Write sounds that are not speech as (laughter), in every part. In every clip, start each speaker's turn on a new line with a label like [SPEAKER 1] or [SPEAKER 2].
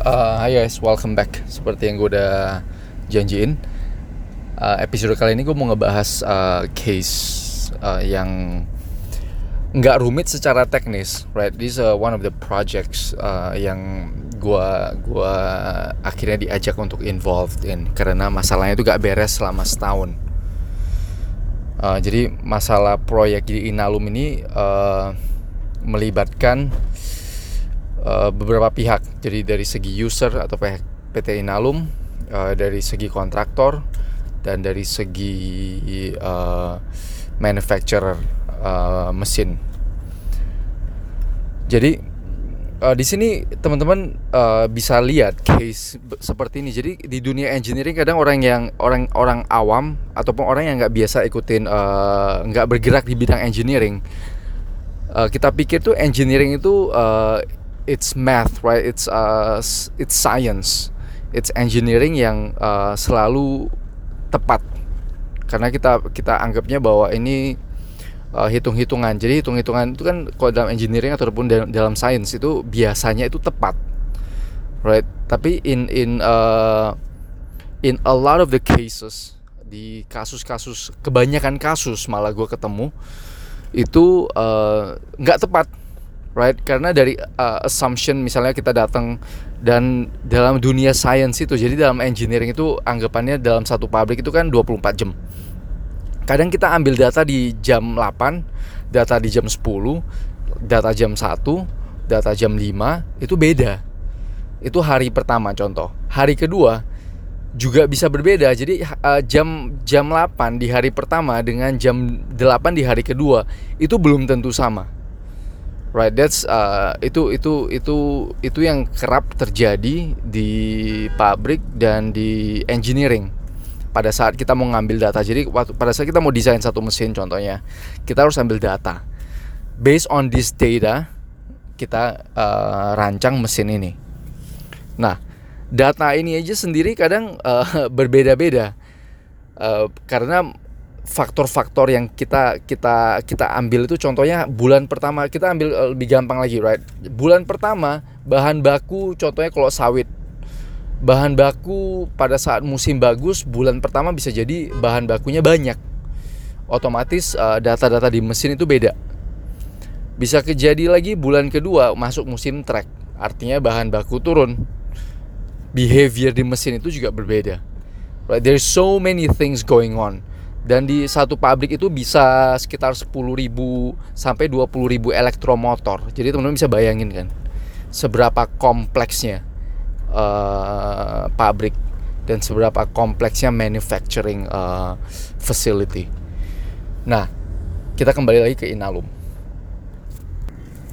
[SPEAKER 1] Uh, hi guys, welcome back. Seperti yang gue udah janjiin, uh, episode kali ini gue mau ngebahas uh, case uh, yang nggak rumit secara teknis, right? This is one of the projects uh, yang gue gua akhirnya diajak untuk involved in karena masalahnya itu gak beres selama setahun. Uh, jadi masalah proyek di Inalum ini uh, melibatkan uh, beberapa pihak. Jadi dari segi user atau PT Inalum, uh, dari segi kontraktor dan dari segi uh, manufacturer uh, mesin. Jadi uh, di sini teman-teman uh, bisa lihat case seperti ini. Jadi di dunia engineering kadang orang yang orang orang awam ataupun orang yang nggak biasa ikutin nggak uh, bergerak di bidang engineering, uh, kita pikir tuh engineering itu it's math, right? It's uh, it's science, it's engineering yang uh, selalu tepat. Karena kita kita anggapnya bahwa ini uh, hitung-hitungan. Jadi hitung-hitungan itu kan kalau dalam engineering ataupun dalam, dalam sains itu biasanya itu tepat, right? Tapi in in uh, in a lot of the cases di kasus-kasus kebanyakan kasus malah gue ketemu itu uh, nggak uh, tepat right? Karena dari uh, assumption misalnya kita datang dan dalam dunia science itu, jadi dalam engineering itu anggapannya dalam satu pabrik itu kan 24 jam. Kadang kita ambil data di jam 8, data di jam 10, data jam 1, data jam 5, itu beda. Itu hari pertama contoh. Hari kedua juga bisa berbeda. Jadi uh, jam jam 8 di hari pertama dengan jam 8 di hari kedua itu belum tentu sama right that's uh, itu itu itu itu yang kerap terjadi di pabrik dan di engineering. Pada saat kita mau ngambil data jadi pada saat kita mau desain satu mesin contohnya kita harus ambil data. Based on this data kita uh, rancang mesin ini. Nah data ini aja sendiri kadang uh, (laughs) berbeda-beda. Uh, karena faktor-faktor yang kita kita kita ambil itu contohnya bulan pertama kita ambil eh, lebih gampang lagi right? Bulan pertama bahan baku contohnya kalau sawit. Bahan baku pada saat musim bagus bulan pertama bisa jadi bahan bakunya banyak. Otomatis eh, data-data di mesin itu beda. Bisa kejadi lagi bulan kedua masuk musim track artinya bahan baku turun. Behavior di mesin itu juga berbeda. Right there's so many things going on dan di satu pabrik itu bisa sekitar 10.000 sampai 20.000 elektromotor. Jadi teman-teman bisa bayangin kan seberapa kompleksnya uh, pabrik dan seberapa kompleksnya manufacturing uh, facility. Nah, kita kembali lagi ke Inalum.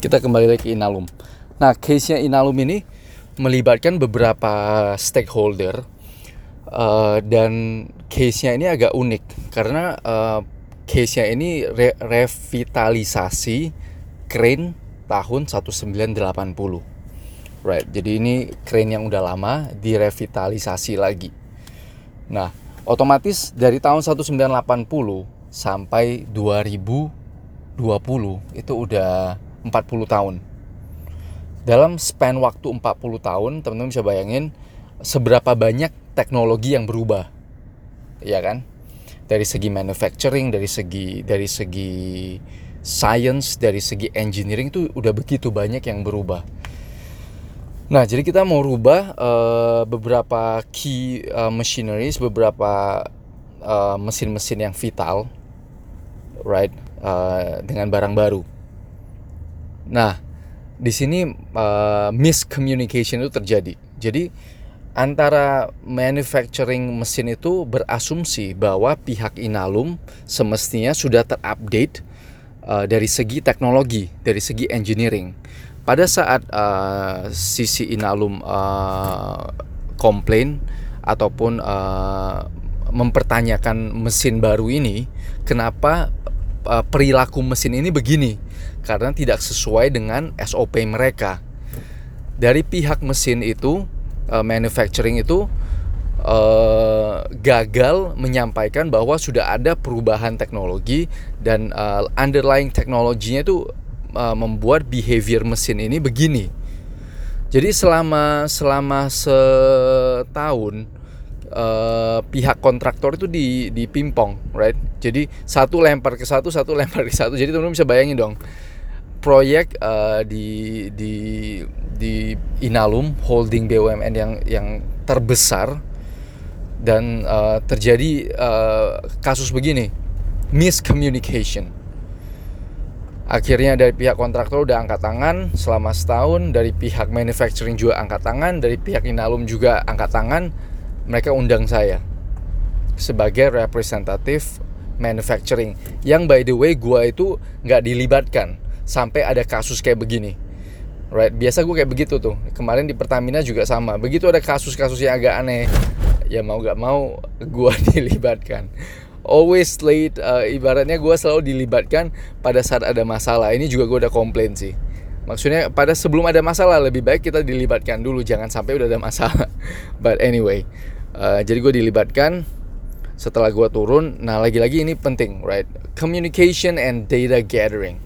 [SPEAKER 1] Kita kembali lagi ke Inalum. Nah, case-nya Inalum ini melibatkan beberapa stakeholder uh, dan case-nya ini agak unik karena uh, case-nya ini re revitalisasi crane tahun 1980. Right. Jadi ini crane yang udah lama direvitalisasi lagi. Nah, otomatis dari tahun 1980 sampai 2020 itu udah 40 tahun. Dalam span waktu 40 tahun, teman-teman bisa bayangin seberapa banyak teknologi yang berubah. Ya kan? Dari segi manufacturing dari segi dari segi science dari segi engineering itu udah begitu banyak yang berubah. Nah jadi kita mau rubah uh, beberapa key uh, machineries beberapa uh, mesin-mesin yang vital right uh, dengan barang baru. Nah di sini uh, miscommunication itu terjadi. Jadi antara manufacturing mesin itu berasumsi bahwa pihak Inalum semestinya sudah terupdate uh, dari segi teknologi, dari segi engineering. Pada saat uh, sisi Inalum uh, komplain ataupun uh, mempertanyakan mesin baru ini, kenapa uh, perilaku mesin ini begini? Karena tidak sesuai dengan SOP mereka. Dari pihak mesin itu uh, manufacturing itu uh, gagal menyampaikan bahwa sudah ada perubahan teknologi dan uh, underlying teknologinya itu uh, membuat behavior mesin ini begini. Jadi selama selama setahun uh, pihak kontraktor itu di di pingpong, right? Jadi satu lempar ke satu, satu lempar ke satu. Jadi teman-teman bisa bayangin dong proyek uh, di di di Inalum holding BUMN yang yang terbesar dan uh, terjadi uh, kasus begini miscommunication. Akhirnya dari pihak kontraktor udah angkat tangan selama setahun dari pihak manufacturing juga angkat tangan dari pihak Inalum juga angkat tangan mereka undang saya sebagai representatif manufacturing. Yang by the way gua itu nggak dilibatkan sampai ada kasus kayak begini. Right? Biasa gue kayak begitu tuh. Kemarin di Pertamina juga sama. Begitu ada kasus-kasus yang agak aneh ya mau gak mau gue (laughs) dilibatkan. Always late uh, ibaratnya gue selalu dilibatkan pada saat ada masalah. Ini juga gue udah komplain sih. Maksudnya pada sebelum ada masalah lebih baik kita dilibatkan dulu. Jangan sampai udah ada masalah. (laughs) But anyway uh, jadi gue dilibatkan. Setelah gue turun nah lagi-lagi ini penting right? Communication and data gathering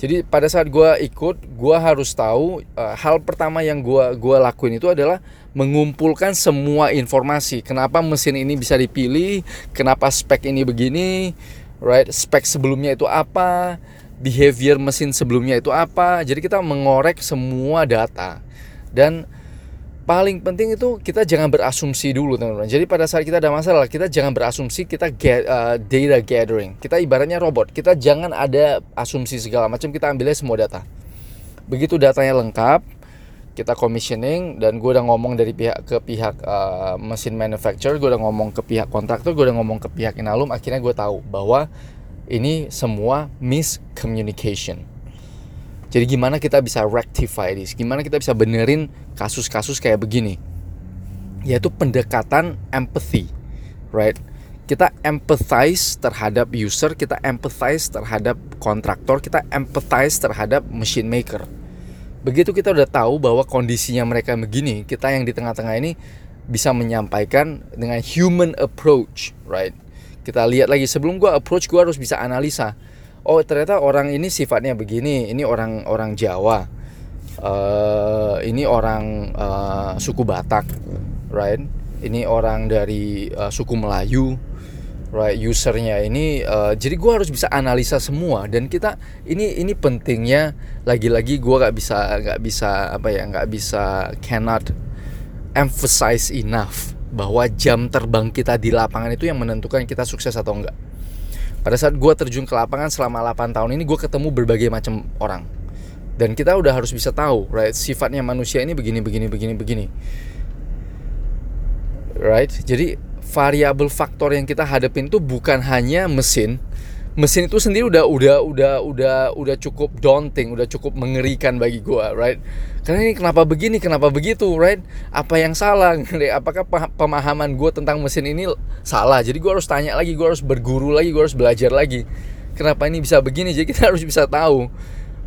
[SPEAKER 1] jadi pada saat gue ikut, gue harus tahu uh, hal pertama yang gue gua lakuin itu adalah mengumpulkan semua informasi. Kenapa mesin ini bisa dipilih? Kenapa spek ini begini? Right? Spek sebelumnya itu apa? Behavior mesin sebelumnya itu apa? Jadi kita mengorek semua data dan paling penting itu kita jangan berasumsi dulu teman-teman. Jadi pada saat kita ada masalah, kita jangan berasumsi, kita get, uh, data gathering. Kita ibaratnya robot. Kita jangan ada asumsi segala macam, kita ambilnya semua data. Begitu datanya lengkap, kita commissioning dan gue udah ngomong dari pihak ke pihak uh, mesin manufacturer, gue udah ngomong ke pihak kontraktor, gue udah ngomong ke pihak Inalum, akhirnya gue tahu bahwa ini semua miscommunication jadi gimana kita bisa rectify this? Gimana kita bisa benerin kasus-kasus kayak begini? Yaitu pendekatan empathy, right? Kita empathize terhadap user, kita empathize terhadap kontraktor, kita empathize terhadap machine maker. Begitu kita udah tahu bahwa kondisinya mereka begini, kita yang di tengah-tengah ini bisa menyampaikan dengan human approach, right? Kita lihat lagi sebelum gua approach, gua harus bisa analisa oh ternyata orang ini sifatnya begini. Ini orang orang Jawa. Uh, ini orang uh, suku Batak right? Ini orang dari uh, suku Melayu right? Usernya ini uh, jadi gue harus bisa analisa semua. Dan kita ini ini pentingnya lagi-lagi gue nggak bisa nggak bisa apa ya nggak bisa cannot emphasize enough bahwa jam terbang kita di lapangan itu yang menentukan kita sukses atau enggak pada saat gue terjun ke lapangan selama 8 tahun ini gue ketemu berbagai macam orang. Dan kita udah harus bisa tahu right sifatnya manusia ini begini begini begini begini. Right? Jadi variabel faktor yang kita hadapin itu bukan hanya mesin mesin itu sendiri udah udah udah udah udah cukup daunting, udah cukup mengerikan bagi gua, right? Karena ini kenapa begini, kenapa begitu, right? Apa yang salah? (laughs) Apakah pemahaman gue tentang mesin ini salah? Jadi gua harus tanya lagi, gua harus berguru lagi, gua harus belajar lagi. Kenapa ini bisa begini? Jadi kita (laughs) harus bisa tahu.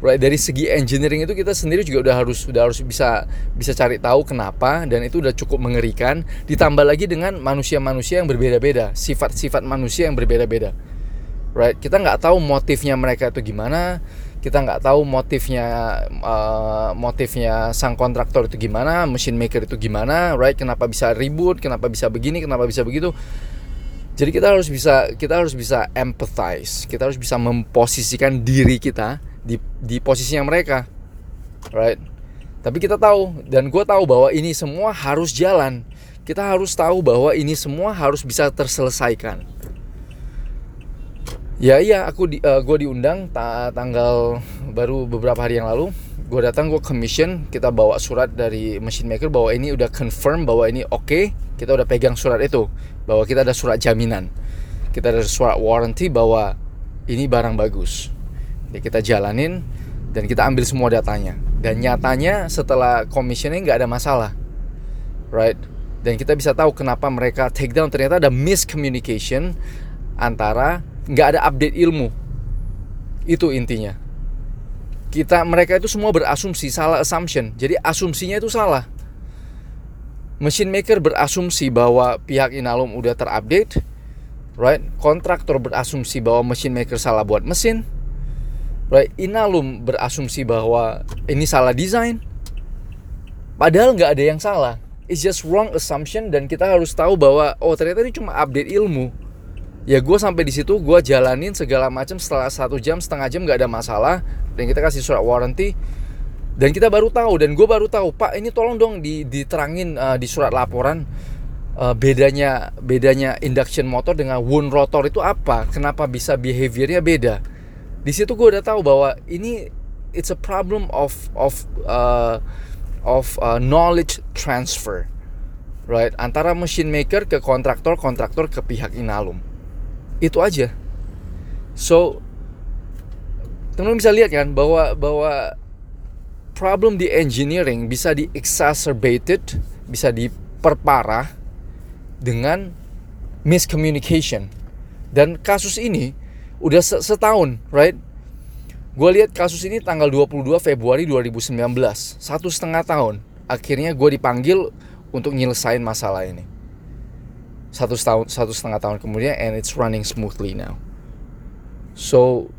[SPEAKER 1] Right, dari segi engineering itu kita sendiri juga udah harus udah harus bisa bisa cari tahu kenapa dan itu udah cukup mengerikan ditambah lagi dengan manusia-manusia yang berbeda-beda sifat-sifat manusia yang berbeda-beda right? Kita nggak tahu motifnya mereka itu gimana. Kita nggak tahu motifnya uh, motifnya sang kontraktor itu gimana mesin maker itu gimana right? Kenapa bisa ribut kenapa bisa begini kenapa bisa begitu. Jadi kita harus bisa kita harus bisa empathize kita harus bisa memposisikan diri kita di di posisinya mereka right? Tapi kita tahu dan gue tahu bahwa ini semua harus jalan. Kita harus tahu bahwa ini semua harus bisa terselesaikan ya iya aku di, uh, eh, gue diundang ta tanggal baru beberapa hari yang lalu. Gue datang gue commission kita bawa surat dari machine maker bahwa ini udah confirm bahwa ini oke. Okay, kita udah pegang surat itu bahwa kita ada surat jaminan. Kita ada surat warranty bahwa ini barang bagus. Jadi kita jalanin dan kita ambil semua datanya. Dan nyatanya setelah commissioning nggak ada masalah right? Dan kita bisa tahu kenapa mereka take down. Ternyata ada miscommunication antara nggak ada update ilmu. Itu intinya. Kita mereka itu semua berasumsi salah assumption. Jadi asumsinya itu salah. Mesin maker berasumsi bahwa pihak Inalum udah terupdate right? Kontraktor berasumsi bahwa mesin maker salah buat mesin right? Inalum berasumsi bahwa ini salah desain. Padahal nggak ada yang salah. It's just wrong assumption dan kita harus tahu bahwa oh ternyata ini cuma update ilmu ya gue sampai di situ gue jalanin segala macam setelah satu jam setengah jam nggak ada masalah. Dan kita kasih surat warranty. Dan kita baru tahu dan gue baru tahu pak ini tolong dong diterangin uh, di surat laporan uh, bedanya bedanya induction motor dengan wound rotor itu apa? Kenapa bisa behaviornya beda? Di situ gue udah tahu bahwa ini it's a problem of of uh, of uh, knowledge transfer right? Antara machine maker ke kontraktor kontraktor ke pihak inalum itu aja so teman-teman bisa lihat kan bahwa bahwa problem di engineering bisa di exacerbated bisa diperparah dengan miscommunication dan kasus ini udah setahun right Gue lihat kasus ini tanggal 22 Februari 2019, satu setengah tahun. Akhirnya gue dipanggil untuk nyelesain masalah ini. Satu setahun, satu setengah tahun kemudian, and it's running smoothly now. So,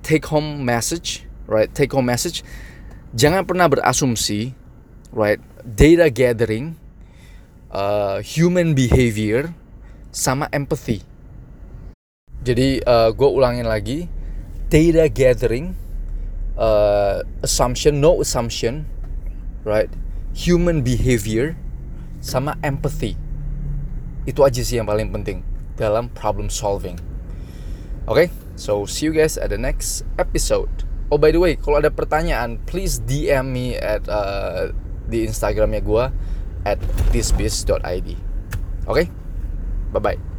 [SPEAKER 1] take home message, right? Take home message. Jangan pernah berasumsi, right? Data gathering, uh, human behavior, sama empathy. Jadi uh, gue ulangin lagi, data gathering, uh, assumption, no assumption, right? Human behavior sama empathy. Itu aja sih yang paling penting dalam problem solving. Oke, okay? so see you guys at the next episode. Oh by the way, kalau ada pertanyaan, please DM me at uh, di Instagramnya gue at thisbiz.id. Oke, okay? bye bye.